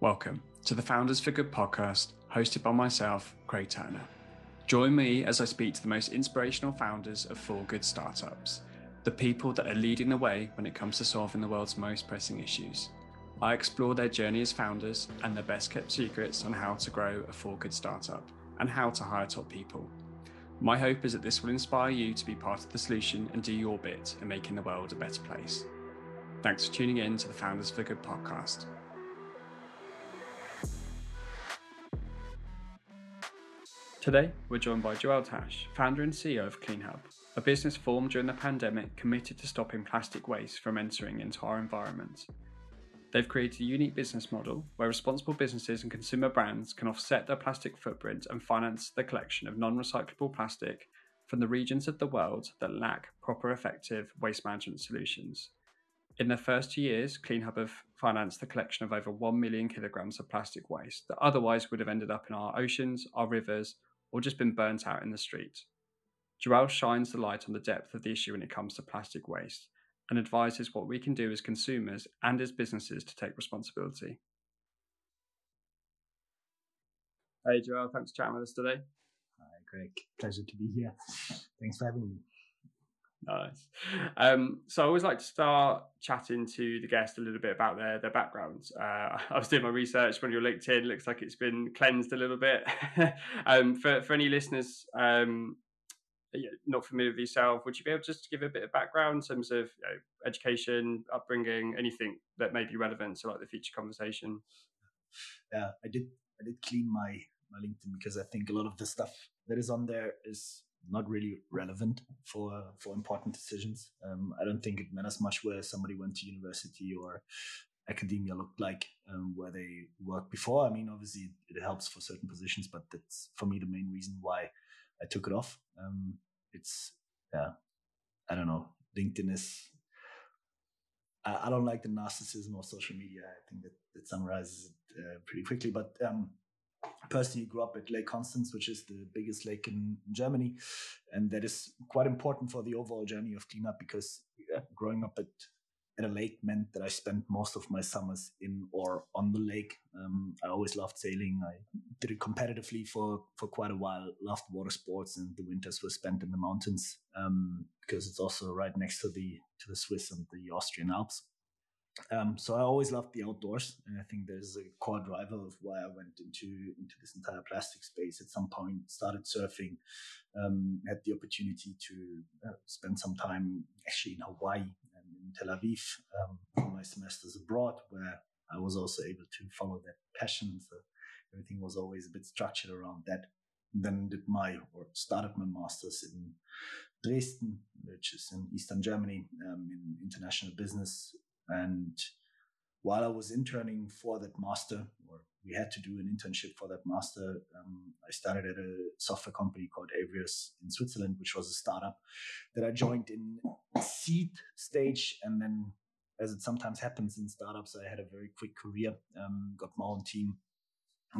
Welcome to the Founders for Good podcast, hosted by myself, Craig Turner. Join me as I speak to the most inspirational founders of for good startups, the people that are leading the way when it comes to solving the world's most pressing issues. I explore their journey as founders and their best kept secrets on how to grow a for good startup and how to hire top people. My hope is that this will inspire you to be part of the solution and do your bit in making the world a better place. Thanks for tuning in to the Founders for Good podcast. Today, we're joined by Joel Tasche, founder and CEO of CleanHub, a business formed during the pandemic committed to stopping plastic waste from entering into our environment. They've created a unique business model where responsible businesses and consumer brands can offset their plastic footprint and finance the collection of non recyclable plastic from the regions of the world that lack proper effective waste management solutions. In their first two years, CleanHub have financed the collection of over 1 million kilograms of plastic waste that otherwise would have ended up in our oceans, our rivers, or just been burnt out in the street. Joel shines the light on the depth of the issue when it comes to plastic waste and advises what we can do as consumers and as businesses to take responsibility. Hey, Joel, thanks for chatting with us today. Hi, Greg. Pleasure to be here. Thanks for having me. Nice. Um, so I always like to start chatting to the guest a little bit about their their backgrounds. Uh, I was doing my research on your LinkedIn. Looks like it's been cleansed a little bit. um, for for any listeners um, not familiar with yourself, would you be able to just to give a bit of background in terms of you know, education, upbringing, anything that may be relevant to like the future conversation? Yeah, I did. I did clean my my LinkedIn because I think a lot of the stuff that is on there is not really relevant for for important decisions. Um, I don't think it matters much where somebody went to university or academia looked like um, where they worked before. I mean, obviously it helps for certain positions, but that's for me the main reason why I took it off. Um, it's yeah, I don't know. LinkedIn is. I, I, don't like the narcissism of social media. I think that that summarizes it uh, pretty quickly. But um, personally grew up at Lake Constance, which is the biggest lake in Germany, and that is quite important for the overall journey of CleanHub because yeah, growing up at at a lake meant that I spent most of my summers in or on the lake. Um, I always loved sailing. I did it competitively for for quite a while. Loved water sports, and the winters were spent in the mountains um, because it's also right next to the to the Swiss and the Austrian Alps. Um, so I always loved the outdoors, and I think there's a core driver of why I went into into this entire plastic space. At some point, started surfing, um, had the opportunity to uh, spend some time actually in Hawaii and in Tel Aviv um, for my semesters abroad, where I was also able to follow that passion. So everything was always a bit structured around that. then did my or started my masters in Dresden, which is in Eastern Germany, um, in international business and while I was interning for that master, or we had to do an internship for that master, um, I started at a software company called Avrios in Switzerland, which was a startup that I joined in seed stage. And then, as it sometimes happens in startups, I had a very quick career, um, got my own team,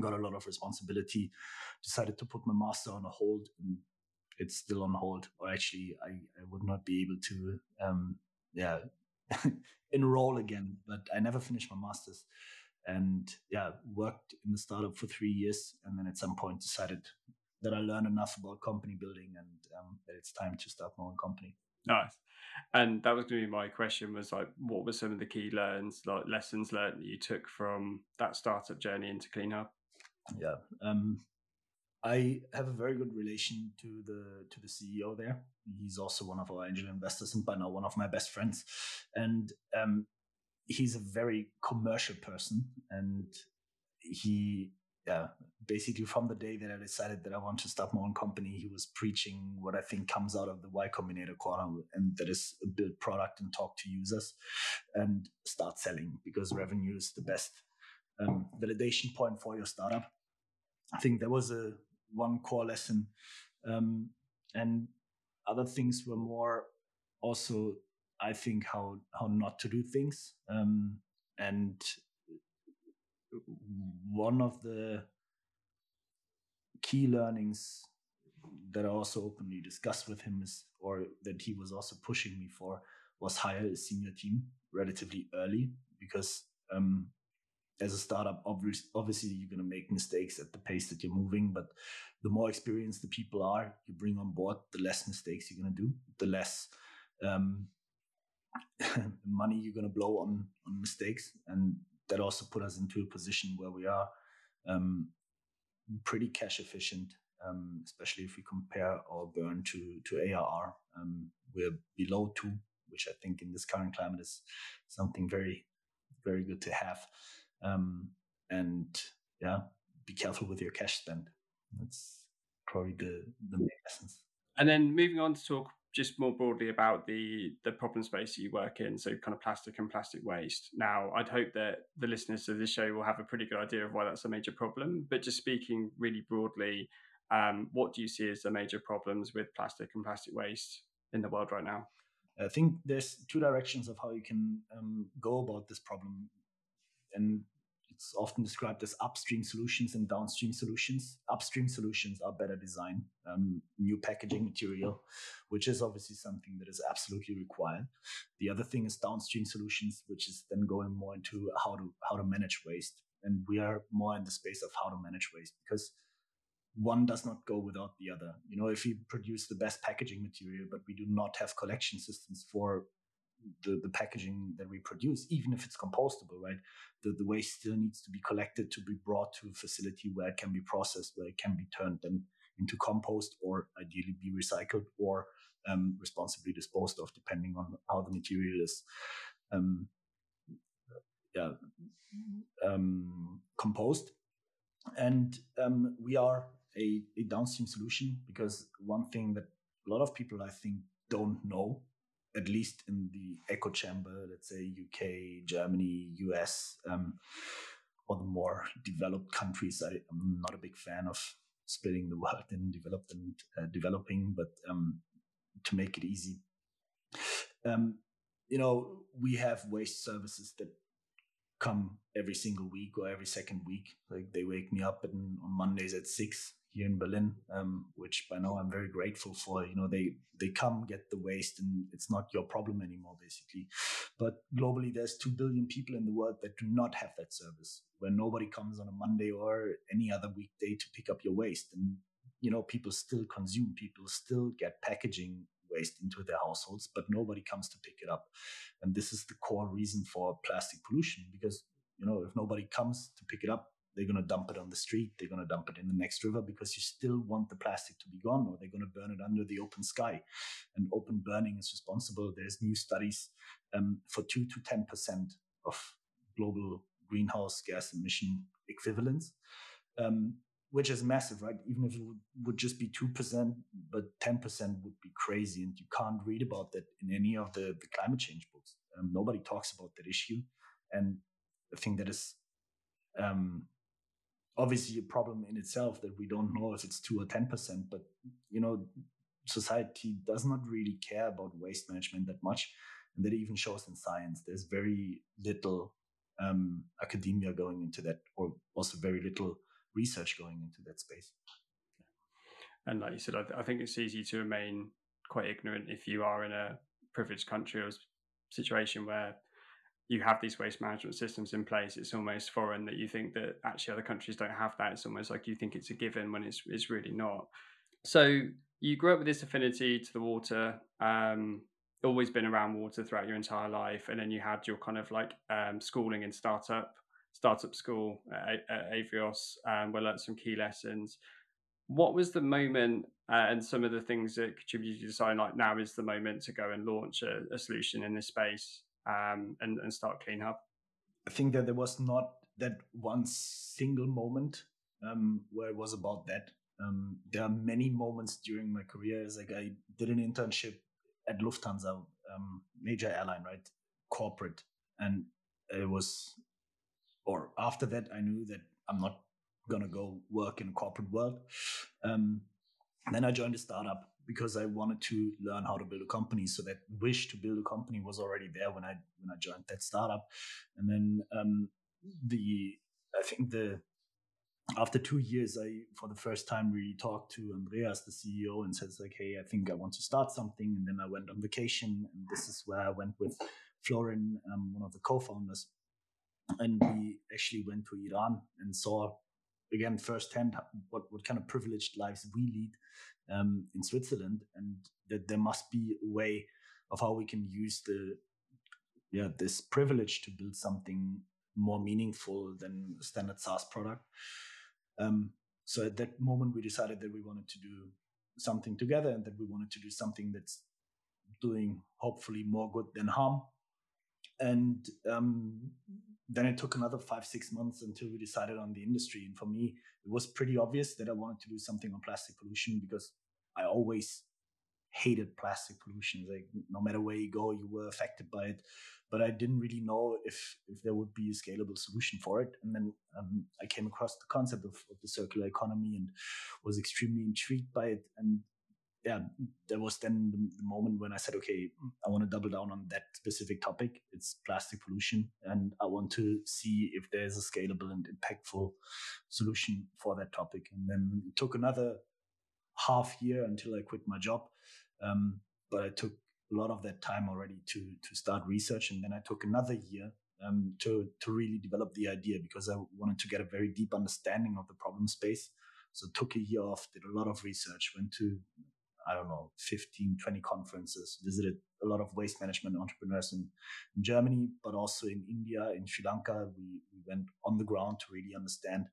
got a lot of responsibility, decided to put my master on a hold. And it's still on hold, or actually, I, I would not be able to, um, yeah, enroll again, but I never finished my master's. And yeah, worked in the startup for three years, and then at some point decided that I learned enough about company building and um, that it's time to start my own company. Nice. And that was going to be my question: was like, what were some of the key learns, like lessons learned that you took from that startup journey into CleanHub? Yeah, um, I have a very good relation to the to the CEO there. He's also one of our angel investors and by now one of my best friends. And um, he's a very commercial person, and he yeah, basically from the day that I decided that I want to start my own company, he was preaching what I think comes out of the Y Combinator corner, and that is build product and talk to users and start selling because revenue is the best um, validation point for your startup. I think there was a one core lesson. Um, and other things were more also, I think, how how not to do things. Um, and one of the key learnings that I also openly discussed with him is, or that he was also pushing me for, was hire a senior team relatively early because um, as a startup, obviously you're going to make mistakes at the pace that you're moving, but the more experienced the people are you bring on board, the less mistakes you're going to do, the less um, money you're going to blow on on mistakes, and that also put us into a position where we are um, pretty cash efficient, um, especially if we compare our burn to to ARR. Um, we're below two, which I think in this current climate is something very very good to have. Um, and yeah, be careful with your cash spend. That's probably the the main essence. And then moving on to talk just more broadly about the the problem space that you work in, so kind of plastic and plastic waste. Now, I'd hope that the listeners of this show will have a pretty good idea of why that's a major problem. But just speaking really broadly, um, what do you see as the major problems with plastic and plastic waste in the world right now? I think there's two directions of how you can um, go about this problem, and it's often described as upstream solutions and downstream solutions. Upstream solutions are better design, um, new packaging material, which is obviously something that is absolutely required. The other thing is downstream solutions, which is then going more into how to how to manage waste. And we are more in the space of how to manage waste because one does not go without the other. You know, if we produce the best packaging material, but we do not have collection systems for the, the packaging that we produce, even if it's compostable, right? The, the waste still needs to be collected to be brought to a facility where it can be processed, where it can be turned then into compost or ideally be recycled or um, responsibly disposed of, depending on how the material is um, yeah, um, composed. And um, we are a, a downstream solution because one thing that a lot of people, I think, don't know at least in the echo chamber, let's say UK, Germany, US, um, or the more developed countries. I, am not a big fan of splitting the world in developed and uh, developing, but um, to make it easy, um, you know, we have waste services that come every single week or every second week. Like they wake me up on Mondays at six here in Berlin, um, which by now I'm very grateful for. You know, they they come get the waste, and it's not your problem anymore, basically. But globally, there's two billion people in the world that do not have that service, where nobody comes on a Monday or any other weekday to pick up your waste, and you know, people still consume, people still get packaging waste into their households, but nobody comes to pick it up. And this is the core reason for plastic pollution, because you know, if nobody comes to pick it up, they're going to dump it on the street. They're going to dump it in the next river because you still want the plastic to be gone, or they're going to burn it under the open sky. And open burning is responsible. There's new studies um, for two to ten percent of global greenhouse gas emission equivalents, um, which is massive, right? Even if it would, just be two percent, but ten percent would be crazy, and you can't read about that in any of the, the climate change books. Um, nobody talks about that issue, and I think that is um, obviously a problem in itself that we don't know if it's two or ten percent. But you know, society does not really care about waste management that much, and that even shows in science. There's very little um, academia going into that, or also very little research going into that space. And like you said, I, th- I think it's easy to remain quite ignorant if you are in a privileged country or situation where you have these waste management systems in place, it's almost foreign that you think that actually other countries don't have that. It's almost like you think it's a given when it's it's really not. So you grew up with this affinity to the water, um, always been around water throughout your entire life, and then you had your kind of like um, schooling in startup startup school at, at Avrios, um, where learned some key lessons. What was the moment uh, and some of the things that contributed to deciding like now is the moment to go and launch a, a solution in this space? Um, and, and start up. I think that there was not that one single moment um, where it was about that. Um, there are many moments during my career. As like I did an internship at Lufthansa, um, major airline, right, corporate, and it was, or after that, I knew that I'm not gonna go work in corporate world. Um, then I joined a startup because I wanted to learn how to build a company. So that wish to build a company was already there when I when I joined that startup. And then um, the I think the after two years, I for the first time really talked to Andreas, the CEO, and says like, "Hey, I think I want to start something." And then I went on vacation, and this is where I went with Florian, um, one of the co-founders, and we actually went to Iran and saw again firsthand what what kind of privileged lives we lead um, in Switzerland, and that there must be a way of how we can use the yeah this privilege to build something more meaningful than standard SaaS product. Um, so at that moment, we decided that we wanted to do something together and that we wanted to do something that's doing hopefully more good than harm. And um, then it took another five, six months until we decided on the industry. And for me, it was pretty obvious that I wanted to do something on plastic pollution because I always hated plastic pollution. Like no matter where you go, you were affected by it but I didn't really know if if there would be a scalable solution for it. And then um, I came across the concept of, of, the circular economy and was extremely intrigued by it. And yeah, there was then the, moment when I said, okay, I want to double down on that specific topic. It's plastic pollution, and I want to see if there's a scalable and impactful solution for that topic. And then it took another half year until I quit my job. Um, but I took a lot of that time already to to start research, and then I took another year um, to to really develop the idea because I wanted to get a very deep understanding of the problem space. So took a year off, did a lot of research, went to I don't know 15, 20 conferences, visited a lot of waste management entrepreneurs in, in Germany, but also in India, in Sri Lanka. We, we went on the ground to really understand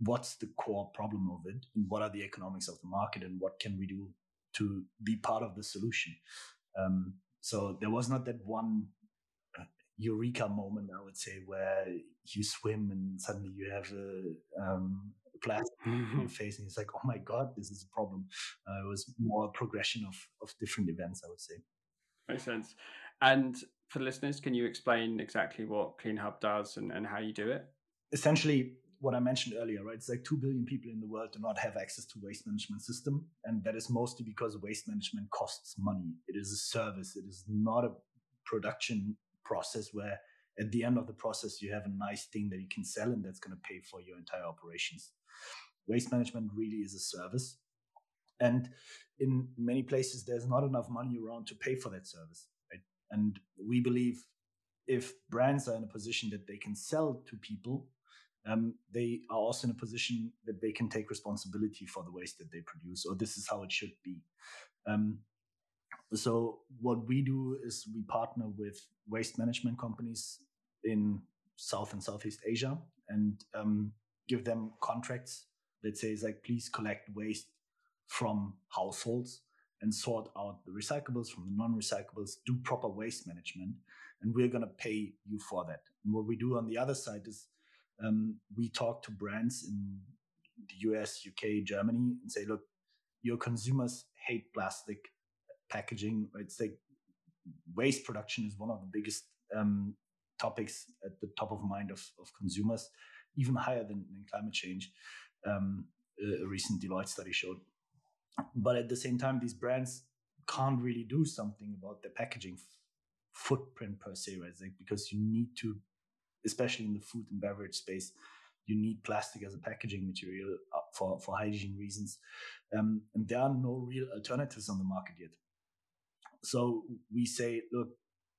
what's the core problem of it and what are the economics of the market and what can we do to be part of the solution. Um, so there was not that one uh, eureka moment, I would say, where you swim and suddenly you have a um, plastic face and it's like, oh my God, this is a problem. Uh, it was more a progression of, of different events, I would say. Makes sense. And for listeners, can you explain exactly what CleanHub does and, and how you do it? Essentially, what I mentioned earlier, right? It's like 2 billion people in the world do not have access to waste management system. And that is mostly because waste management costs money. It is a service. It is not a production process where at the end of the process, you have a nice thing that you can sell and that's going to pay for your entire operations. Waste management really is a service. And in many places, there's not enough money around to pay for that service. Right? And we believe if brands are in a position that they can sell to people um, they are also in a position that they can take responsibility for the waste that they produce, or this is how it should be. Um, so what we do is we partner with waste management companies in South and Southeast Asia and um, give them contracts that says like, please collect waste from households and sort out the recyclables from the non-recyclables, do proper waste management, and we're going to pay you for that. And what we do on the other side is um, we talk to brands in the US, UK, Germany, and say, look, your consumers hate plastic packaging. It's like waste production is one of the biggest um, topics at the top of mind of, of consumers, even higher than, than climate change. Um, a recent Deloitte study showed. But at the same time, these brands can't really do something about their packaging f- footprint per se, right? Like, because you need to especially in the food and beverage space, you need plastic as a packaging material uh, for, for hygiene reasons. Um, and there are no real alternatives on the market yet. So we say, look,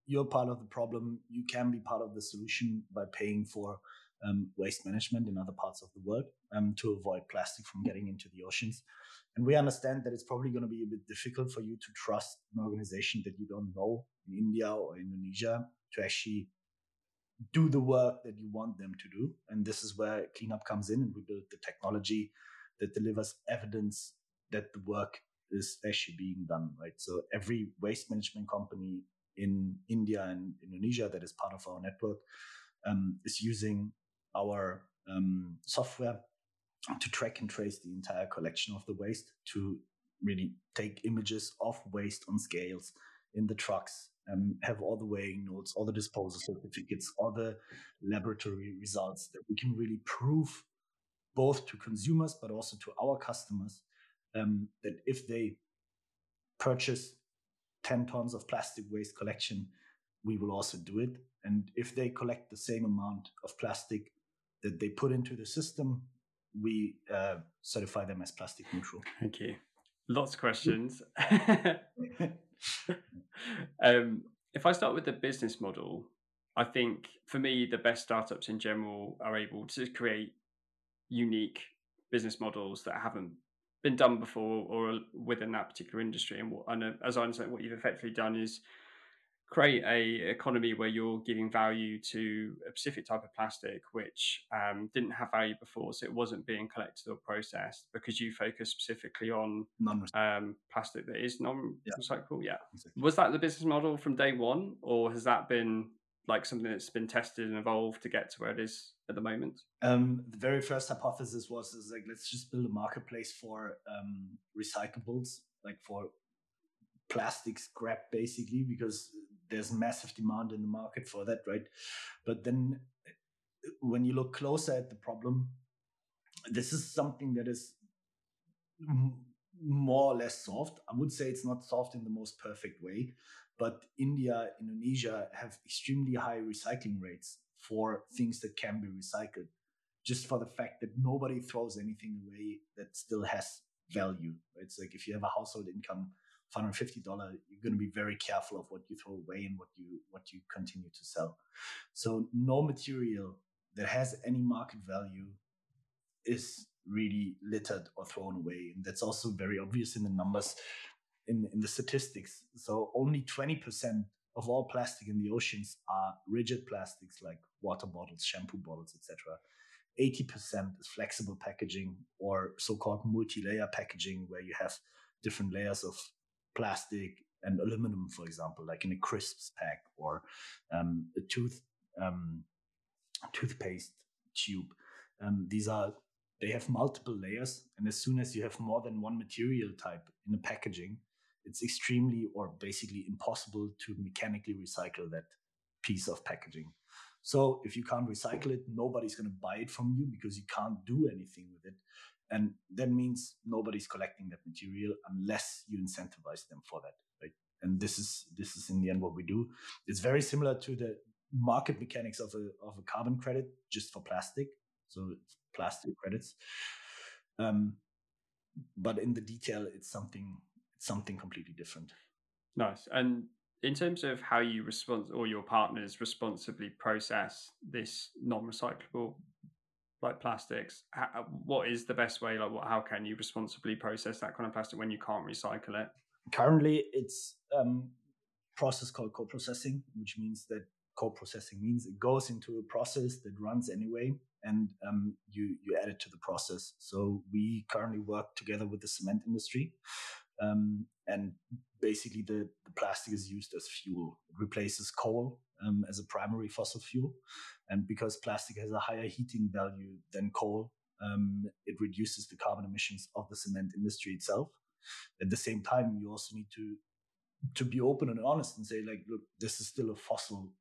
you're part of the problem. You can be part of the solution by paying for um, waste management in other parts of the world um, to avoid plastic from getting into the oceans. And we understand that it's probably going to be a bit difficult for you to trust an organization that you don't know in India or Indonesia to actually do the work that you want them to do. And this is where CleanHub comes in and we build the technology that delivers evidence that the work is actually being done, right? So every waste management company in India and Indonesia that is part of our network um, is using our um, software to track and trace the entire collection of the waste to really take images of waste on scales in the trucks um, have all the weighing notes, all the disposal certificates, all the laboratory results that we can really prove both to consumers but also to our customers um, that if they purchase 10 tons of plastic waste collection, we will also do it. And if they collect the same amount of plastic that they put into the system, we uh, certify them as plastic neutral. Thank you. Lots of questions. um, if I start with the business model, I think for me, the best startups in general are able to create unique business models that haven't been done before or within that particular industry. And, what, and as I understand, what you've effectively done is create a economy where you're giving value to a specific type of plastic which um, didn't have value before so it wasn't being collected or processed because you focus specifically on um, plastic that is non-recyclable yeah, yeah. Exactly. was that the business model from day one or has that been like something that's been tested and evolved to get to where it is at the moment um, the very first hypothesis was is like let's just build a marketplace for um, recyclables like for plastic scrap basically because there's massive demand in the market for that, right? But then when you look closer at the problem, this is something that is more or less solved. I would say it's not solved in the most perfect way, but India, Indonesia have extremely high recycling rates for things that can be recycled, just for the fact that nobody throws anything away that still has value. It's like if you have a household income $150 you're going to be very careful of what you throw away and what you what you continue to sell. So no material that has any market value is really littered or thrown away and that's also very obvious in the numbers in, in the statistics. So only 20% of all plastic in the oceans are rigid plastics like water bottles shampoo bottles etc 80% is flexible packaging or so-called multi-layer packaging where you have different layers of plastic and aluminum, for example, like in a crisps pack or um, a tooth um, toothpaste tube. Um, these are they have multiple layers, and as soon as you have more than one material type in a packaging, it's extremely or basically impossible to mechanically recycle that piece of packaging. So if you can't recycle it, nobody's going to buy it from you because you can't do anything with it. And that means nobody's collecting that material unless you incentivize them for that. Right. And this is this is in the end what we do. It's very similar to the market mechanics of a of a carbon credit just for plastic. So it's plastic credits. Um, but in the detail it's something it's something completely different. Nice. And in terms of how you respond or your partners responsibly process this non-recyclable like plastics how, what is the best way like what, how can you responsibly process that kind of plastic when you can't recycle it? Currently it's um process called co-processing which means that co-processing means it goes into a process that runs anyway and um, you you add it to the process. So we currently work together with the cement industry um, and basically the, the plastic is used as fuel. It replaces coal um, as a primary fossil fuel. And because plastic has a higher heating value than coal, um, it reduces the carbon emissions of the cement industry itself. At the same time, you also need to to be open and honest and say, like, look, this is still a fossil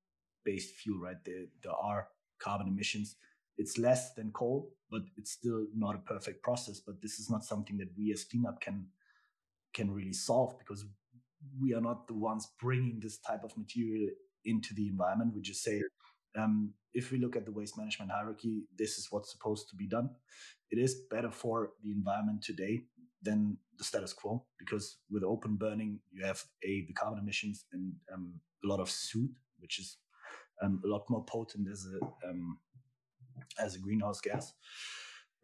based fuel, right? There, there are carbon emissions. It's less than coal, but it's still not a perfect process. But this is not something that we as CleanHub can can really solve because we are not the ones bringing this type of material into the environment. We just say, um, if we look at the waste management hierarchy, this is what's supposed to be done. It is better for the environment today than the status quo because with open burning, you have a the carbon emissions and um, a lot of soot, which is um, a lot more potent as a um, as a greenhouse gas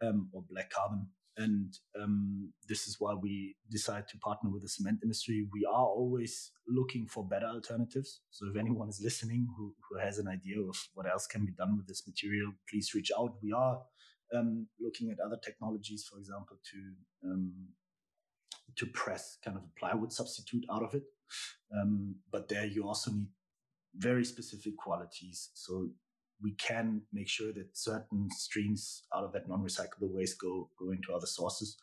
um, or black carbon and um, this is why we decided to partner with the cement industry. We are always looking for better alternatives. So if anyone is listening who, who has an idea of what else can be done with this material, please reach out. We are um, looking at other technologies, for example, to um, to press kind of a plywood substitute out of it. Um, but there you also need very specific qualities. So we can make sure that certain streams out of that non-recyclable waste go go into other sources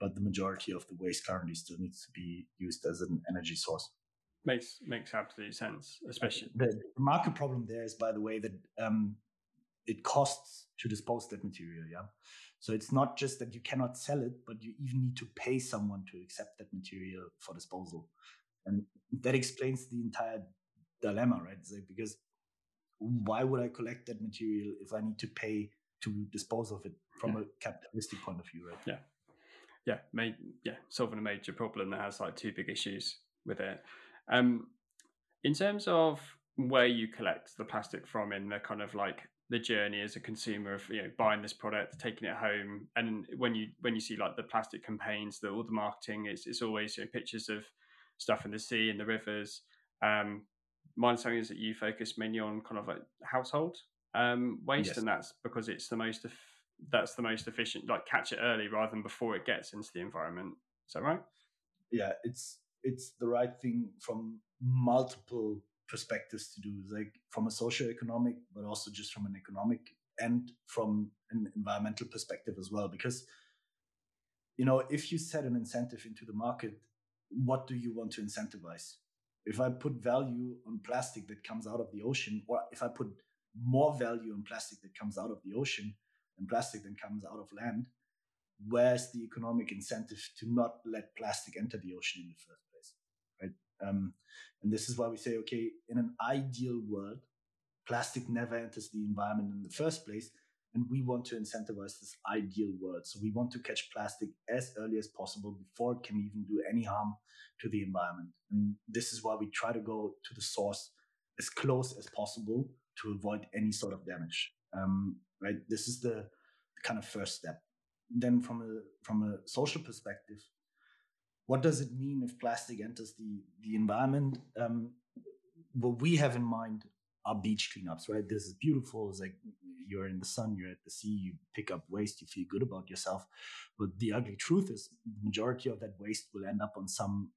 but the majority of the waste currently still needs to be used as an energy source. Makes makes absolute sense especially the market problem there is by the way that um, it costs to dispose that material yeah? So it's not just that you cannot sell it but you even need to pay someone to accept that material for disposal. And that explains the entire dilemma right? Like because why would I collect that material if I need to pay to dispose of it from yeah. a capitalistic point of view, right? Yeah. Yeah, made, yeah, solving a major problem that has like two big issues with it. Um, in terms of where you collect the plastic from in the kind of like the journey as a consumer of you know buying this product, taking it home, and when you when you see like the plastic campaigns, the all the marketing, it's it's always you know, pictures of stuff in the sea and the rivers. Um, my understanding is that you focus mainly on kind of like household um, waste, yes. and that's because it's the most that's the most efficient. Like catch it early rather than before it gets into the environment. Is that right? Yeah, it's it's the right thing from multiple perspectives to do, like from a socio-economic, but also just from an economic and from an environmental perspective as well. Because you know, if you set an incentive into the market, what do you want to incentivize? If I put value on plastic that comes out of the ocean, or if I put more value on plastic that comes out of the ocean than plastic that comes out of land, where's the economic incentive to not let plastic enter the ocean in the first place, right? Um, and this is why we say, okay, in an ideal world, plastic never enters the environment in the first place, and we want to incentivize this ideal world. So we want to catch plastic as early as possible before it can even do any harm to the environment. And this is why we try to go to the source as close as possible to avoid any sort of damage. Um, right? This is the, kind of first step. Then, from a from a social perspective, what does it mean if plastic enters the the environment? Um, what we have in mind are beach cleanups, right? This is beautiful. It's like you're in the sun, you're at the sea, you pick up waste, you feel good about yourself. But the ugly truth is, the majority of that waste will end up on some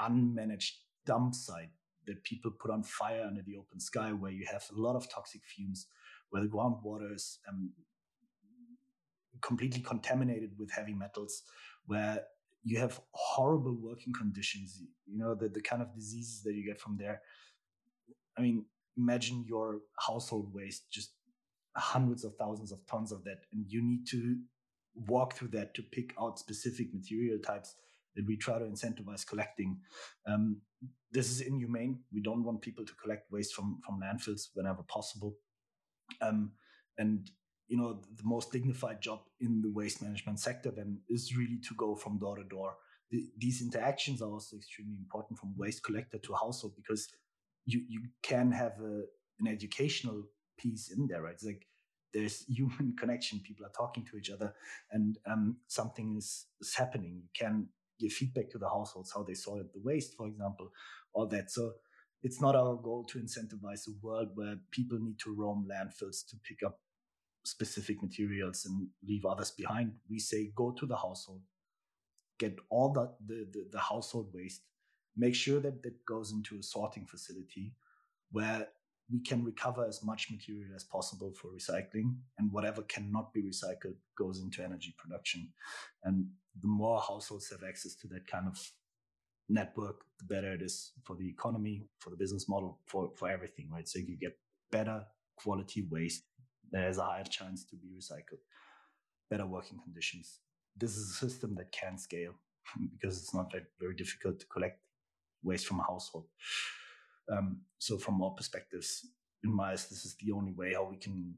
unmanaged dump site that people put on fire under the open sky, where you have a lot of toxic fumes, where the groundwater is um, completely contaminated with heavy metals, where you have horrible working conditions. You know the the kind of diseases that you get from there. I mean, imagine your household waste, just hundreds of thousands of tons of that, and you need to walk through that to pick out specific material types that we try to incentivize collecting. Um, this is inhumane. We don't want people to collect waste from from landfills whenever possible. Um, and you know, the most dignified job in the waste management sector then is really to go from door to door. The, these interactions are also extremely important from waste collector to household because you you can have a, an educational piece in there, right? It's like there's human connection. People are talking to each other, and um, something is, is happening. You can give feedback to the households how they sorted the waste, for example, all that. So it's not our goal to incentivize a world where people need to roam landfills to pick up specific materials and leave others behind. We say go to the household, get all the, the, the, the household waste, make sure that that goes into a sorting facility where we can recover as much material as possible for recycling and whatever cannot be recycled goes into energy production. And the more households have access to that kind of network the better it is for the economy for the business model for for everything right? So you get better quality waste. There's a higher chance to be recycled. Better working conditions. This is a system that can scale because it's not very difficult to collect waste from a household um, so from our perspectives, in my eyes, this is the only way how we can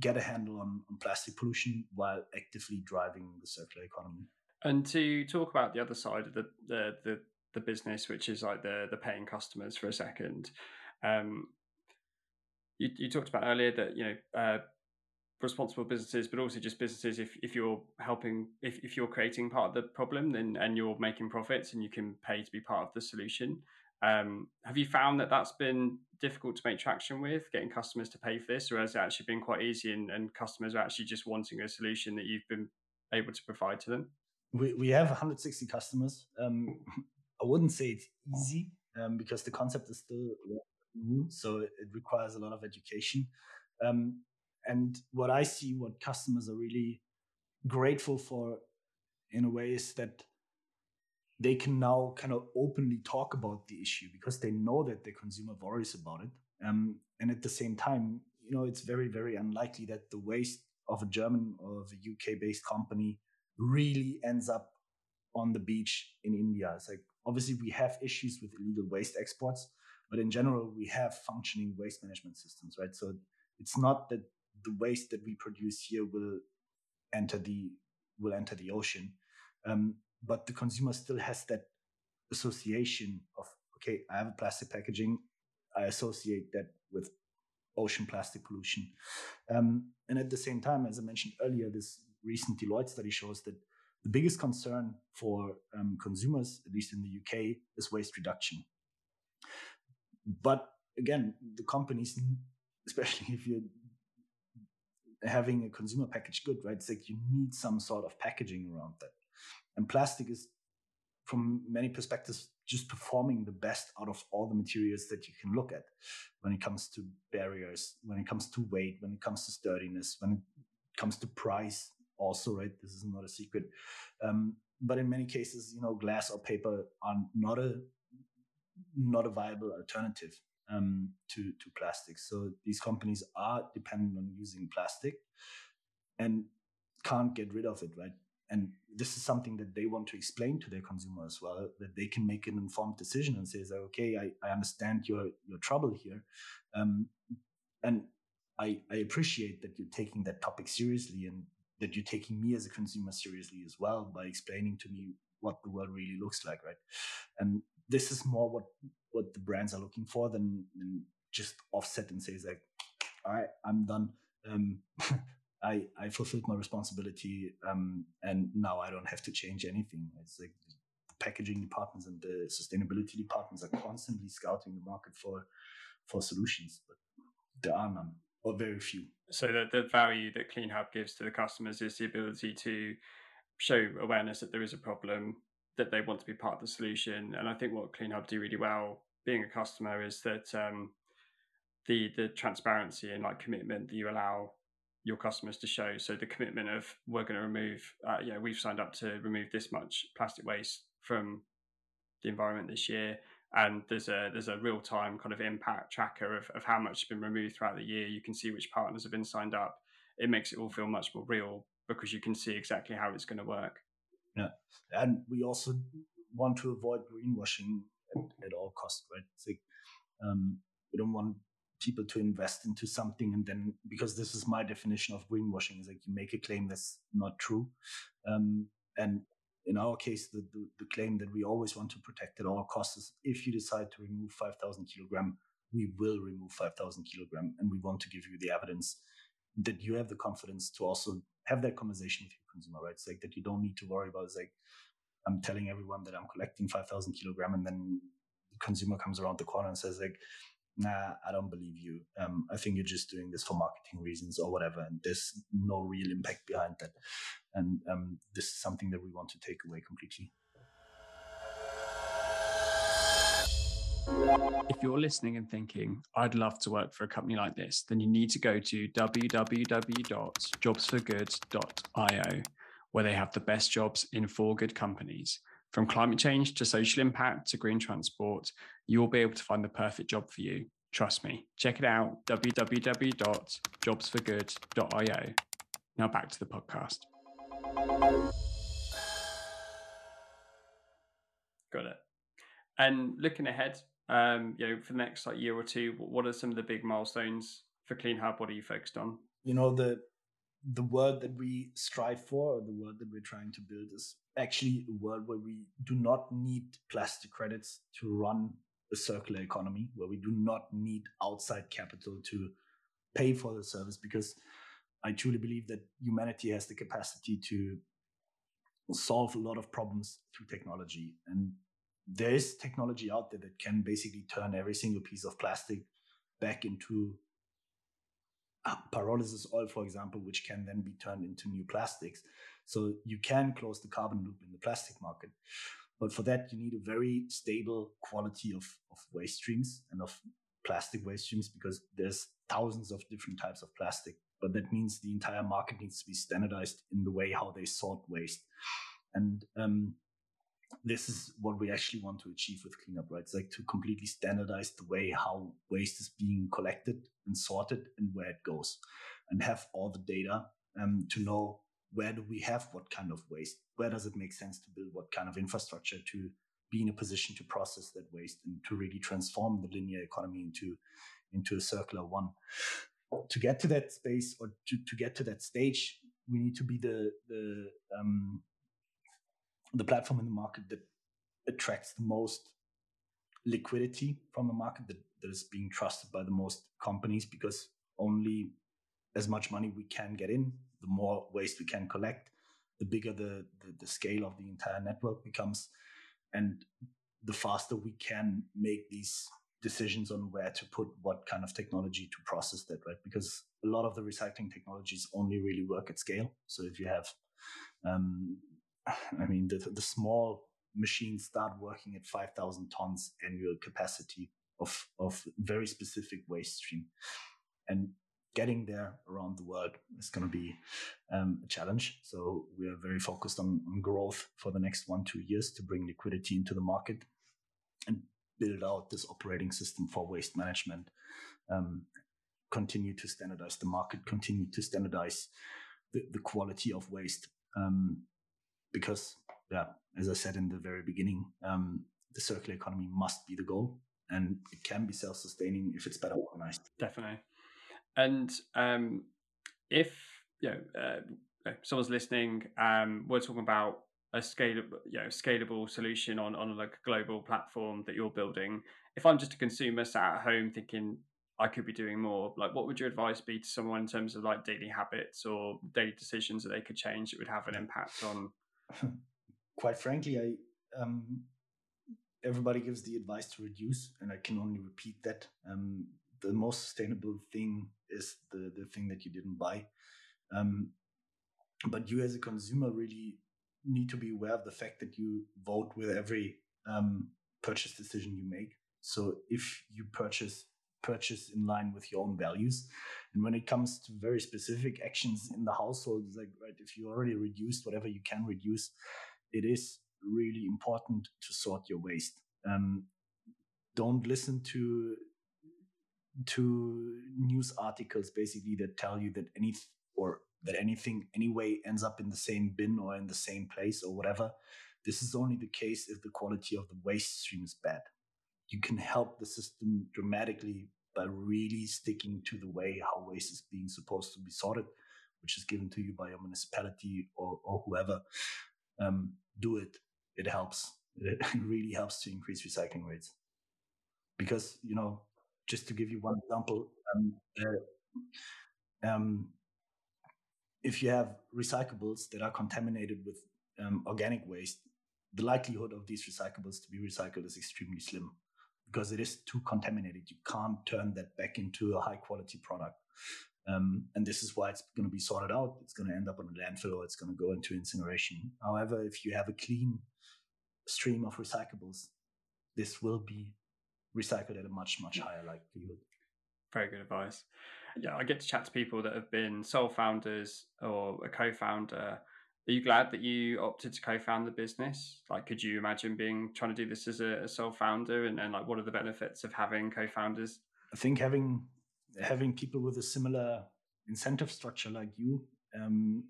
get a handle on, on plastic pollution while actively driving the circular economy. And to talk about the other side of the the the, the business, which is like the the paying customers for a second. Um, you, you talked about earlier that you know uh, responsible businesses, but also just businesses. If, if you're helping, if, if you're creating part of the problem, then and you're making profits, and you can pay to be part of the solution. Um, have you found that that's been difficult to make traction with getting customers to pay for this, or has it actually been quite easy and, and customers are actually just wanting a solution that you've been able to provide to them? We, we have 160 customers. Um, I wouldn't say it's easy um, because the concept is still new, so it, requires a lot of education. Um, and what I see, what customers are really grateful for in a way is that they can now kind of openly talk about the issue because they know that the consumer worries about it. Um, and at the same time, you know, it's very, very unlikely that the waste of a German or of a UK based company really ends up on the beach in India. It's like, obviously, we have issues with illegal waste exports, but in general, we have functioning waste management systems, right? So it's not that the waste that we produce here will enter the will enter the ocean. Um, but the consumer still has that association of okay i have a plastic packaging I associate that with ocean plastic pollution. Um, and at the same time, as I mentioned earlier, this recent Deloitte study shows that the biggest concern for um, consumers, at least in the UK, is waste reduction. But again, the companies, especially if you're having a consumer packaged good, right? It's like you need some sort of packaging around that. And plastic is, from many perspectives, just performing the best out of all the materials that you can look at when it comes to barriers, when it comes to weight, when it comes to sturdiness, when it comes to price, also, right? This is not a secret. Um, but in many cases, you know, glass or paper are not a not a viable alternative um, to to plastic. So these companies are dependent on using plastic and can't get rid of it, right? And this is something that they want to explain to their consumer as well, that they can make an informed decision and say, okay, I, I understand your your trouble here, um, and I, I appreciate that you're taking that topic seriously and that you're taking me as a consumer seriously as well by explaining to me what the world really looks like, right? And this is more what what the brands are looking for than, than just offset and say like, all right, I'm done. Um, I I fulfilled my responsibility, um, and now I don't have to change anything. It's like the packaging departments and the sustainability departments are constantly scouting the market for for solutions, but there are none or very few. So the, the value that CleanHub gives to the customers is the ability to show awareness that there is a problem, that they want to be part of the solution. And I think what Clean CleanHub do really well, being a customer, is that um, the the transparency and like commitment that you allow your customers to show. So the commitment of we're going to remove, uh, you know, we've signed up to remove this much plastic waste from the environment this year and there's a there's a real time kind of impact tracker of, of how much has been removed throughout the year. You can see which partners have been signed up. It makes it all feel much more real because you can see exactly how it's going to work. Yeah, and we also want to avoid greenwashing at, at all costs, right? Like um, we don't want people to invest into something and then because this is my definition of greenwashing is like you make a claim that's not true um, and in our case, the, the, the, claim that we always want to protect at all costs is if you decide to remove 5,000 kilogram, we will remove 5,000 kilogram. And we want to give you the evidence that you have the confidence to also have that conversation with your consumer, right? It's like that you don't need to worry about. It's like, I'm telling everyone that I'm collecting 5,000 kilogram and then the consumer comes around the corner and says like, nah, I don't believe you. Um, I think you're just doing this for marketing reasons or whatever. And there's no real impact behind that. And um, this is something that we want to take away completely. If you're listening and thinking, I'd love to work for a company like this, then you need to go to www.jobsforgood.io, where they have the best jobs in for good companies. From climate change to social impact to green transport, you'll be able to find the perfect job for you. Trust me. Check it out www.jobsforgood.io. Now back to the podcast. Got it. And looking ahead, um, you know, for the next like year or two, what are some of the big milestones for CleanHub? What are you focused on? You know, the the world that we strive for, or the world that we're trying to build, is actually a world where we do not need plastic credits to run a circular economy, where we do not need outside capital to pay for the service, because I truly believe that humanity has the capacity to solve a lot of problems through technology. And there is technology out there that can basically turn every single piece of plastic back into pyrolysis oil, for example, which can then be turned into new plastics. So you can close the carbon loop in the plastic market. But for that, you need a very stable quality of, of waste streams and of plastic waste streams because there's thousands of different types of plastic. But that means the entire market needs to be standardized in the way how they sort waste. And um, this is what we actually want to achieve with CleanHub, right? It's like to completely standardize the way how waste is being collected and sorted and where it goes and have all the data um, to know where do we have what kind of waste? Where does it make sense to build what kind of infrastructure to be in a position to process that waste and to really transform the linear economy into, into a circular one? To get to that space or to, to get to that stage, we need to be the, the, um, the platform in the market that attracts the most liquidity from the market that, that is being trusted by the most companies because only as much money we can get in, the more waste we can collect, the bigger the, the, the scale of the entire network becomes. And the faster we can make these decisions on where to put what kind of technology to process that, right? Because a lot of the recycling technologies only really work at scale. So if you have, um, I mean, the, the small machines start working at 5,000 tons annual capacity of, of very specific waste stream. And getting there around the world is going to be um, a challenge. So we are very focused on, on growth for the next one, two years to bring liquidity into the market and build out this operating system for waste management. Um, continue to standardize the market, continue to standardize the, the quality of waste. Um, because, yeah, as I said in the very beginning, um, the circular economy must be the goal and it can be self sustaining if it's better organized. Definitely. And um, if you know uh, someone's listening, um, we're talking about a scalable, you know, scalable solution on on like a global platform that you're building. If I'm just a consumer sat at home thinking I could be doing more, like what would your advice be to someone in terms of like daily habits or daily decisions that they could change that would have an impact on? Quite frankly, I um, everybody gives the advice to reduce, and I can only repeat that. Um, the most sustainable thing is the the thing that you didn't buy. Um, but you as a consumer really need to be aware of the fact that you vote with every um, purchase decision you make. So if you purchase purchase in line with your own values, and when it comes to very specific actions in the household, like right, if you already reduced whatever you can reduce, it is really important to sort your waste. Um, don't listen to to news articles basically that tell you that any or that anything anyway ends up in the same bin or in the same place or whatever. This is only the case if the quality of the waste stream is bad. You can help the system dramatically by really sticking to the way how waste is being supposed to be sorted, which is given to you by a municipality or, or whoever. Um, do it. It helps. It really helps to increase recycling rates. Because, you know, just to give you one example, um, uh, um, if you have recyclables that are contaminated with um, organic waste, the likelihood of these recyclables to be recycled is extremely slim because it is too contaminated. You can't turn that back into a high quality product. Um, and this is why it's going to be sorted out. It's going to end up on a landfill or it's going to go into incineration. However, if you have a clean stream of recyclables, this will be recycled at a much, much higher likelihood. Very good advice. Yeah, I get to chat to people that have been sole founders or a co founder. Are you glad that you opted to co-found the business? Like, could you imagine being trying to do this as a, a sole founder, and, and like, what are the benefits of having co-founders? I think having having people with a similar incentive structure like you um,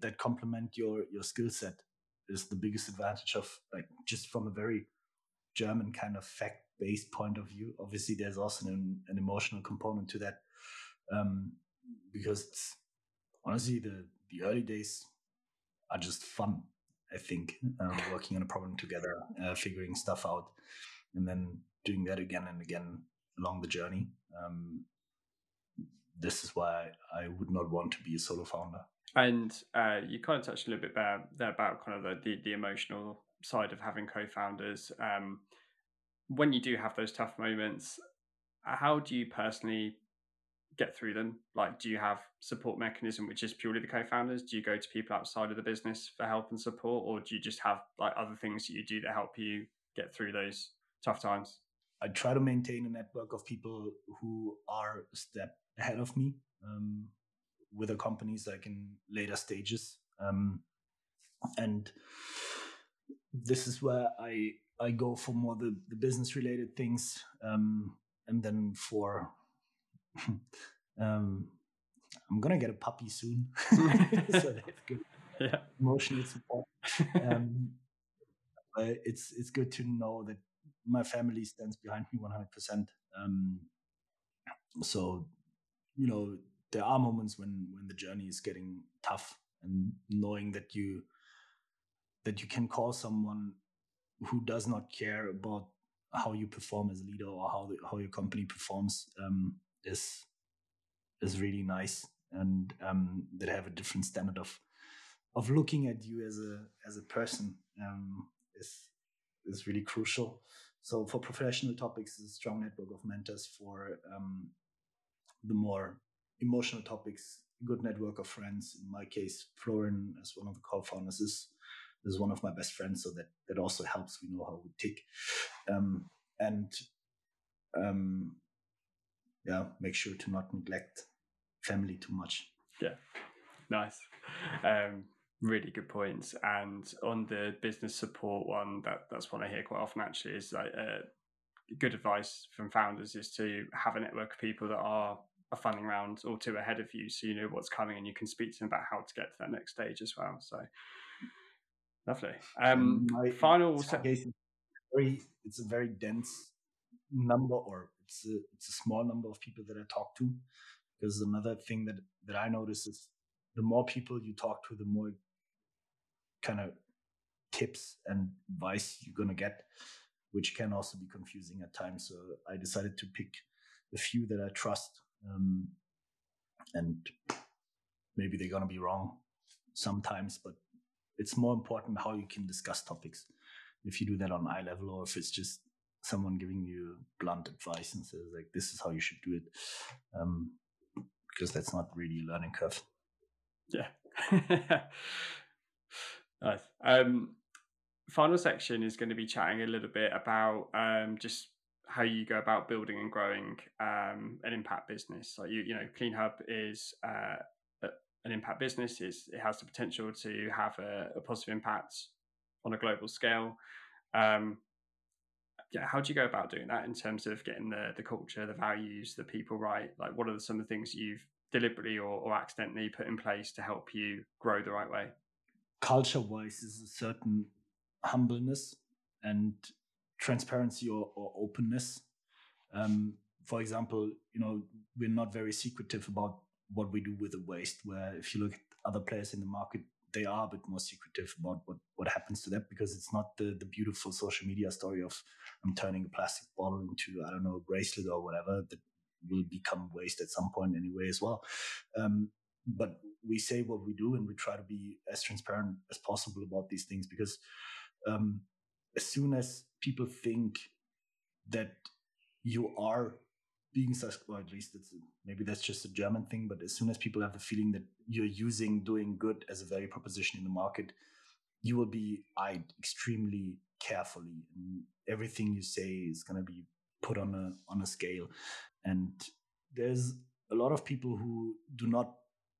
that complement your your skill set is the biggest advantage of like just from a very German kind of fact based point of view. Obviously, there's also an, an emotional component to that um, because honestly, the the early days are just fun. I think um, working on a problem together, uh, figuring stuff out, and then doing that again and again along the journey. Um, this is why I would not want to be a solo founder. And uh, you kind of touched a little bit there, there about kind of the, the, the emotional side of having co-founders. Um, when you do have those tough moments, how do you personally get through them? Like, do you have support mechanism which is purely the co-founders? Do you go to people outside of the business for help and support, or do you just have like other things that you do that help you get through those tough times? I try to maintain a network of people who are a step ahead of me um, with the companies like in later stages, um, and this is where I I go for more the, the business related things, um, and then for um, I'm gonna get a puppy soon, so that's good. Yeah, emotional support. Um, but it's it's good to know that my family stands behind me 100. percent um, So you know there are moments when when the journey is getting tough, and knowing that you that you can call someone who does not care about how you perform as a leader or how the, how your company performs um, is is really nice and um, that have a different standard of of looking at you as a as a person um, is is really crucial. So for professional topics, a strong network of mentors. For um, the more emotional topics, good network of friends. In my case, Florian, as one of the co-founders, is is one of my best friends, so that that also helps. We know how we tick, um, and um, yeah, make sure to not neglect family too much. Yeah, nice. Um, really good points. And on the business support one, that that's one I hear quite often. Actually, is like uh, good advice from founders is to have a network of people that are a funding round or two ahead of you, so you know what's coming and you can speak to them about how to get to that next stage as well. So lovely. Um, My, final. Se- very, it's a very dense number, or it's a, it's a small number of people that I talk to. Because another thing that that I notice is the more people you talk to, the more kind of tips and advice you're gonna get, which can also be confusing at times. So I decided to pick a few that I trust, um, and maybe they're gonna be wrong sometimes, but it's more important how you can discuss topics. If you do that on eye level, or if it's just someone giving you blunt advice and says like, "This is how you should do it," um, because that's not really a learning curve. Yeah. nice. Um, final section is going to be chatting a little bit about um, just how you go about building and growing um, an impact business. So you you know, CleanHub is uh, an impact business. Is it has the potential to have a, a positive impact on a global scale. Um, yeah, how do you go about doing that in terms of getting the the culture, the values, the people right? Like, what are some of the things you've deliberately or, or accidentally put in place to help you grow the right way? Culture wise, is a certain humbleness and transparency or, or openness. Um, for example, you know, we're not very secretive about what we do with the waste. Where if you look at other players in the market, they are a bit more secretive about what, what happens to that because it's not the, the beautiful social media story of I'm turning a plastic bottle into, I don't know, a bracelet or whatever that will become waste at some point anyway as well. Um, but we say what we do and we try to be as transparent as possible about these things because um, as soon as people think that you are being such, or at least it's maybe that's just a German thing, but as soon as people have the feeling that you're using doing good as a value proposition in the market, you will be eyed extremely carefully, and everything you say is going to be put on a on a scale. And there's a lot of people who do not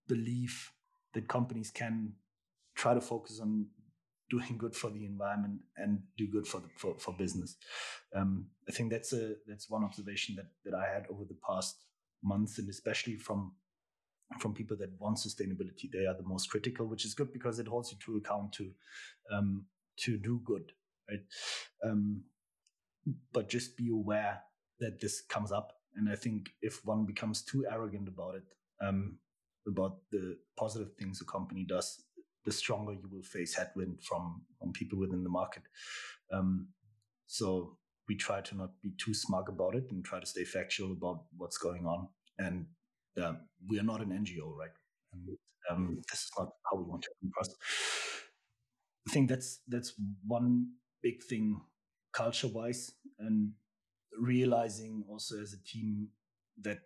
believe that companies can try to focus on doing good for the environment and do good for the, for, for business. Um, I think that's a that's one observation that that I had over the past months, and especially from from people that want sustainability, they are the most critical, which is good because it holds you to account to um, to do good, right? Um, but just be aware that this comes up, and I think if one becomes too arrogant about it, um, about the positive things a company does, the stronger you will face headwind from from people within the market. Um, so we try to not be too smug about it and try to stay factual about what's going on. And uh, we are not an NGO, right? And um, this is not how we want to impress. I think that's that's one big thing culture wise and realizing also as a team that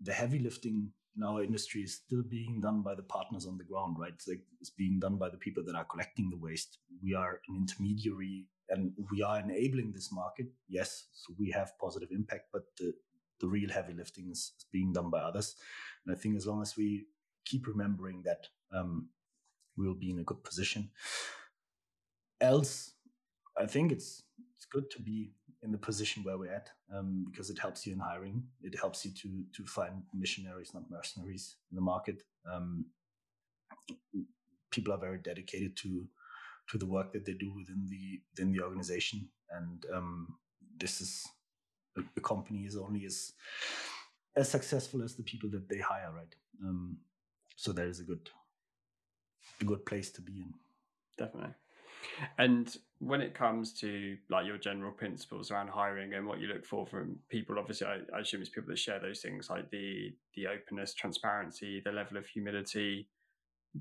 the heavy lifting in our industry is still being done by the partners on the ground, right? It's, like it's being done by the people that are collecting the waste. We are an intermediary and we are enabling this market. Yes, so we have positive impact, but the, the real heavy lifting is, is being done by others. And I think as long as we keep remembering that, um, we'll be in a good position. Else, I think it's it's good to be in the position where we're at um, because it helps you in hiring. It helps you to to find missionaries, not mercenaries, in the market. Um, people are very dedicated to to the work that they do within the within the organization, and um, this is the company is only as as successful as the people that they hire, right? Um, so there is a good a good place to be in. Definitely. And when it comes to like your general principles around hiring and what you look for from people, obviously, I, I assume it's people that share those things like the the openness, transparency, the level of humility,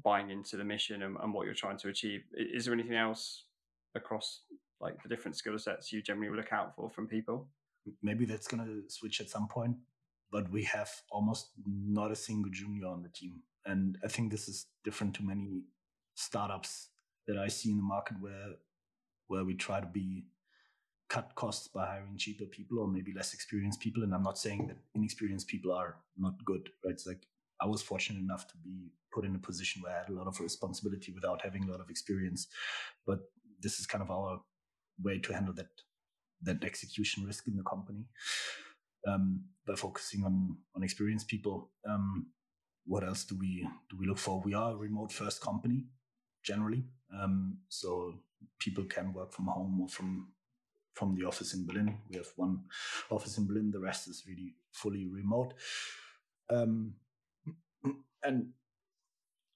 buying into the mission and, and what you're trying to achieve. Is there anything else across like the different skill sets you generally look out for from people? Maybe that's to switch at some point, but we have almost not a single junior on the team. And I think this is different to many startups that I see in the market where where we try to be cut costs by hiring cheaper people or maybe less experienced people. And I'm not saying that inexperienced people are not good, right? It's like I was fortunate enough to be put in a position where I had a lot of responsibility without having a lot of experience. But this is kind of our way to handle that that execution risk in the company um, by focusing on on experienced people. Um, what else do we do we look for? We are a remote first company generally, um, so people can work from home or from from the office in Berlin. We have one office in Berlin. The rest is really fully remote. Um, and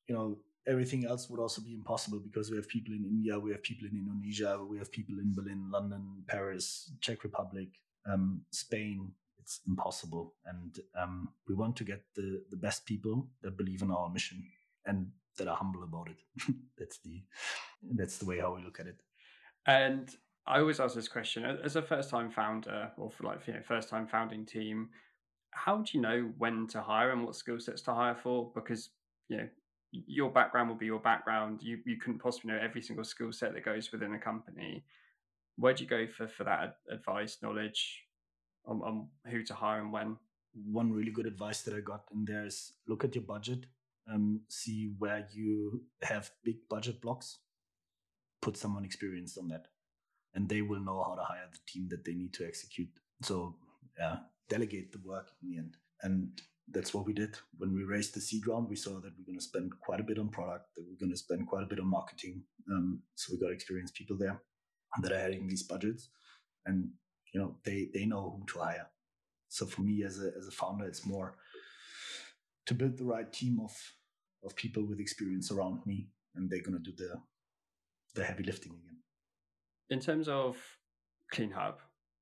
you know everything else would also be impossible because we have people in India, we have people in Indonesia, we have people in Berlin, London, Paris, Czech Republic, um, Spain. It's impossible, and um, we want to get the the best people that believe in our mission and that are humble about it. that's the that's the way how we look at it. And I always ask this question as a first time founder or for like you know first time founding team. How do you know when to hire and what skill sets to hire for? Because you know your background will be your background. You you couldn't possibly know every single skill set that goes within a company. Where do you go for for that advice, knowledge on, on who to hire and when? One really good advice that I got in there is look at your budget, um, see where you have big budget blocks, put someone experienced on that, and they will know how to hire the team that they need to execute. So yeah, delegate the work in the end. And that's what we did when we raised the seed round. We saw that we're going to spend quite a bit on product, that we're going to spend quite a bit on marketing. Um, so we got experienced people there that are having these budgets, and you know they they know who to hire. So for me as a as a founder, it's more to build the right team of of people with experience around me, and they're going to do the the heavy lifting again. In terms of CleanHub,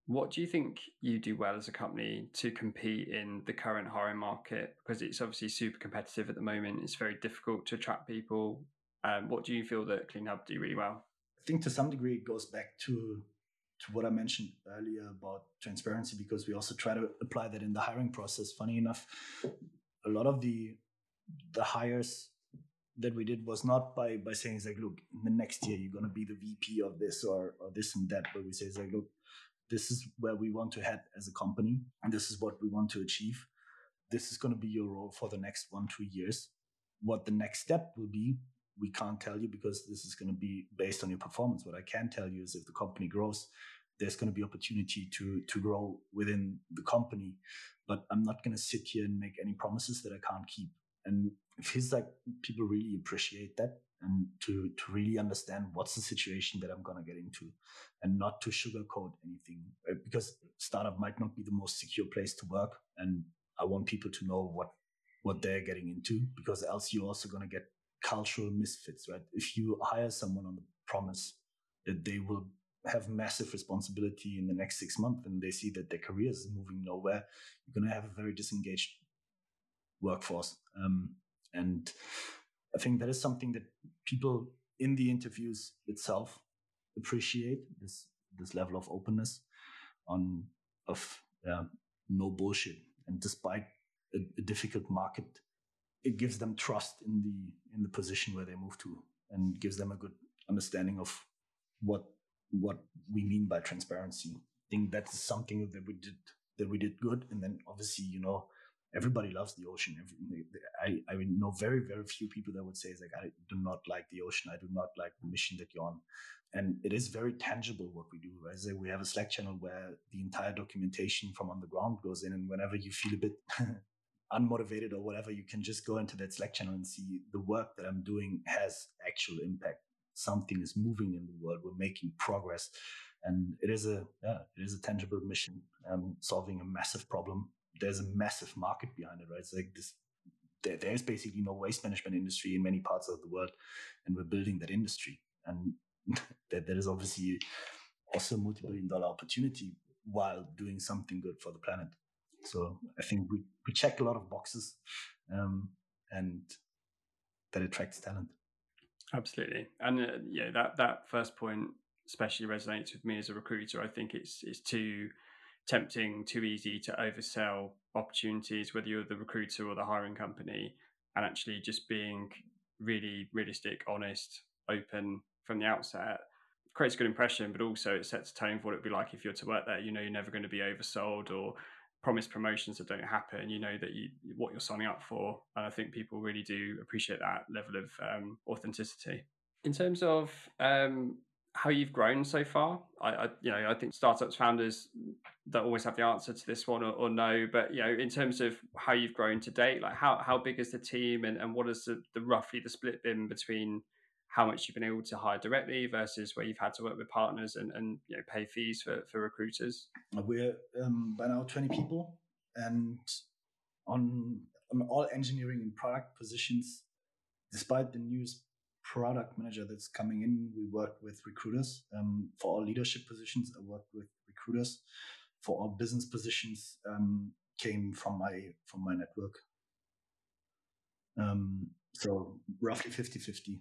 what do you think you do well as a company to compete in the current hiring market? Because it's obviously super competitive at the moment. It's very difficult to attract people. Um, what do you feel that CleanHub do really well? I think to some degree it goes back to to what I mentioned earlier about transparency because we also try to apply that in the hiring process. Funny enough, a lot of the the hires that we did was not by by saying like, look, in the next year you're gonna be the VP of this or or this and that, but we say like, look, this is where we want to head as a company. And this is what we want to achieve. This is going to be your role for the next one two years. What the next step will be we can't tell you because this is going to be based on your performance. What i can tell you is if the company grows there's going to be opportunity to to grow within the company. But i'm not going to sit here and make any promises that i can't keep and it feels like people really appreciate that and to to really understand what's the situation that I'm gonna get into, and not to sugarcoat anything because startup might not be the most secure place to work, and I want people to know what what they're getting into because else you're also gonna get cultural misfits, right? If you hire someone on the promise that they will have massive responsibility in the next six months and they see that their career is moving nowhere, you're gonna have a very disengaged workforce. Um, and I think that is something that people in the interviews itself appreciate this this level of openness on of uh, no bullshit. And despite a, a, difficult market, it gives them trust in the in the position where they move to, and gives them a good understanding of what what we mean by transparency. I think that's something that we did that we did good, and then obviously you know everybody loves the ocean. I, I know very, very few people that would say, like, I do not like the ocean. I do not like the mission that you're on. And it is very tangible what we do. Right? So we have a Slack channel where the entire documentation from on the ground goes in. And whenever you feel a bit unmotivated or whatever, you can just go into that Slack channel and see the work that I'm doing has actual impact. Something is moving in the world. We're making progress. And it is a, yeah, it is a tangible mission, um, solving a massive problem there's a massive market behind it, right? It's like this. There, there's basically no waste management industry in many parts of the world, and we're building that industry. And that there is obviously also a multi-billion dollar opportunity while doing something good for the planet. So I think we, we check a lot of boxes um, and that attracts talent. Absolutely. And uh, yeah, that, that first point especially resonates with me as a recruiter. I think it's, it's too tempting, too easy to oversell opportunities, whether you're the recruiter or the hiring company, and actually just being really realistic, honest, open from the outset creates a good impression, but also it sets a tone for what it'd be like if you're to work there. You know, you're never going to be oversold or promised promotions that don't happen. You know that you what you're signing up for, and I think people really do appreciate that level of um, authenticity. In terms of um, how you've grown so far, I, I, you know I think startups founders don't always have the answer to this one or, or, no, but you know in terms of how you've grown to date, like how how big is the team and, and what is the, the roughly the split been between how much you've been able to hire directly versus where you've had to work with partners and, and you know, pay fees for, for recruiters? We're um, by now 20 people and on, on all engineering and product positions, despite the newest product manager that's coming in, we work with recruiters. Um, for all leadership positions, I work with recruiters. For all business positions, um, came from my from my network. Um, so roughly 50 50.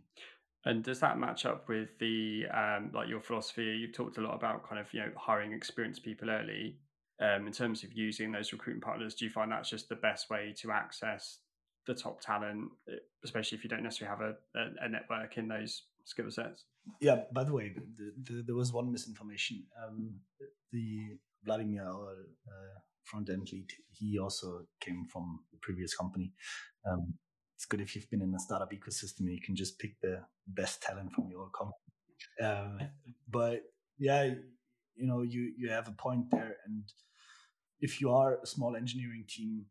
And does that match up with the um, like your philosophy? You've talked a lot about kind of you know hiring experienced people early. Um, in terms of using those recruiting partners, do you find that's just the best way to access the top talent, especially if you don't necessarily have a, a, a network in those skill sets? Yeah. By the way, the, the, there was one misinformation. Um, the Vladimir, our uh, front end lead, he also came from the previous company. Um, it's good if you've been in a startup ecosystem you can just pick the best talent from your company. Um, but yeah, you know, you you have a point there, and if you are a small engineering team,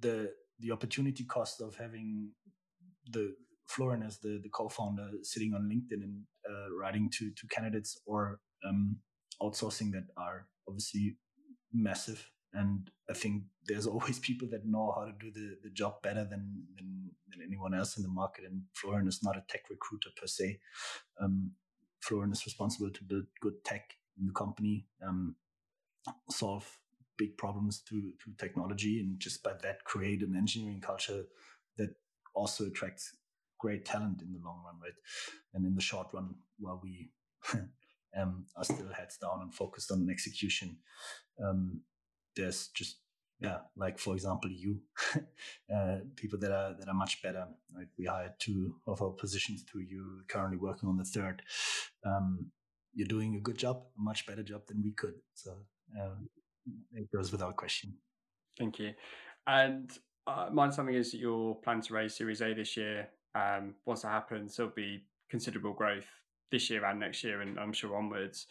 the the opportunity cost of having the Florian as the, the co-founder sitting on LinkedIn and uh, writing to to candidates or um, outsourcing that are obviously massive and I think there's always people that know how to do the, the job better than, than, than anyone else in the market. And Florian is not a tech recruiter per se. Um, Florian is responsible to build good tech in the company, um, solve big problems through through technology, and just by that create an engineering culture that also attracts great talent in the long run, right? And in the short run, while we um, are still heads down and focused on execution, um, there's just yeah, like for example, you, uh, people that are that are much better. Right? We hired two of our positions through you. Currently working on the third. Um, you're doing a good job, a much better job than we could. So um, it goes without question. Thank you. And uh, my understanding is that you're planning to raise Series A this year. Um, once that happens, there'll be considerable growth this year and next year, and I'm sure onwards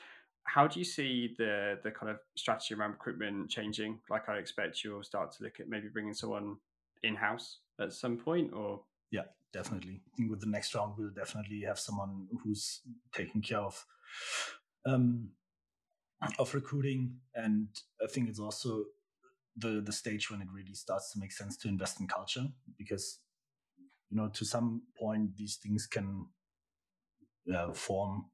how do you see the the kind of strategy around recruitment changing? Like I expect you'll start to look at maybe bringing someone in house at some point, or yeah, definitely. I think with the next round we'll definitely have someone who's taking care of um, of recruiting, and I think it's also the the stage when it really starts to make sense to invest in culture because you know to some point these things can uh, form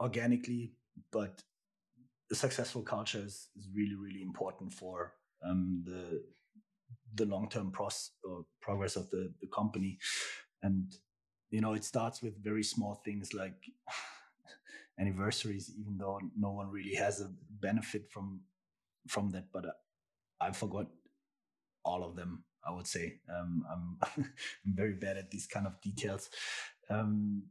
organically but a successful culture is, is really really important for um, the the long term pros or progress of the the company, and you know it starts with very small things like anniversaries, even though no one really has a benefit from from that. But uh, I forgot all of them. I would say um, I'm I'm very bad at these kind of details. Um,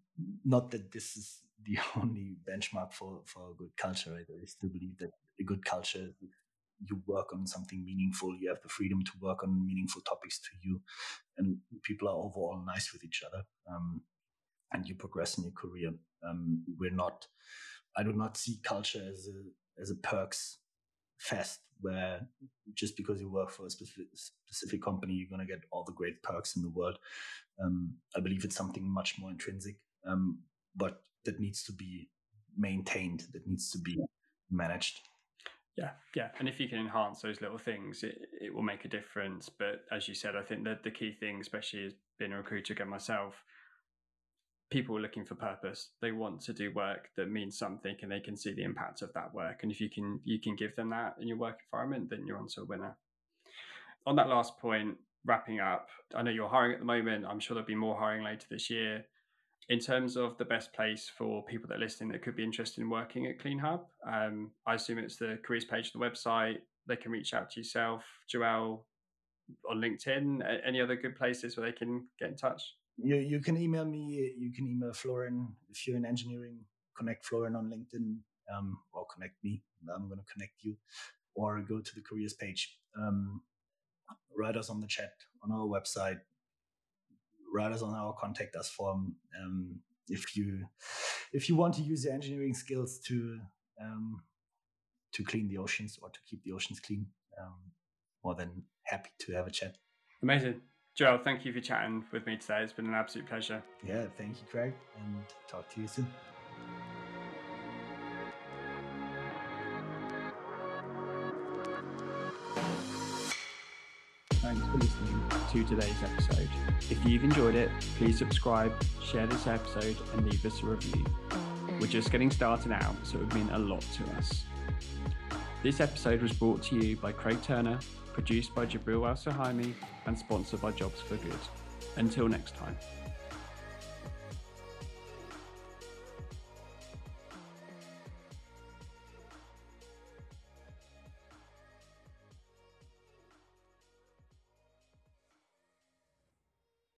not that this is the only benchmark for for a good culture. Right? I still believe that a good culture, you work on something meaningful. You have the freedom to work on meaningful topics to you, and people are overall nice with each other. Um, and you progress in your career. Um, we're not. I do not see culture as a as a perks fest where just because you work for a specific, specific company, you're going to get all the great perks in the world. Um, I believe it's something much more intrinsic. Um, but that needs to be maintained, that needs to be managed. Yeah, yeah. And if you can enhance those little things, it, it will make a difference. But as you said, I think that the key thing, especially as being a recruiter again myself, people are looking for purpose. They want to do work that means something and they can see the impact of that work. And if you can you can give them that in your work environment, then you're onto a winner. On that last point, wrapping up, I know you're hiring at the moment. I'm sure there'll be more hiring later this year. In terms of the best place for people that are listening that could be interested in working at CleanHub, um, I assume it's the careers page of the website. They can reach out to yourself, Joel, on LinkedIn. Any other good places where they can get in touch? You you can email me. You can email Florian if you're in engineering. Connect Florian on LinkedIn, um, or connect me. I'm going to connect you, or go to the careers page. Um, write us on the chat on our website. Write us on our contact us form. Um, if you if you want to use your engineering skills to um, to clean the oceans or to keep the oceans clean, um, more than happy to have a chat. Amazing. Joel, thank you for chatting with me today. It's been an absolute pleasure. Yeah, thank you, Craig, and talk to you soon. Thanks for listening to today's episode. If you've enjoyed it, please subscribe, share this episode, and leave us a review. We're just getting started out, so it would mean a lot to us. This episode was brought to you by Craig Turner, produced by Jabril Al Sahimi and sponsored by Jobs for Good. Until next time.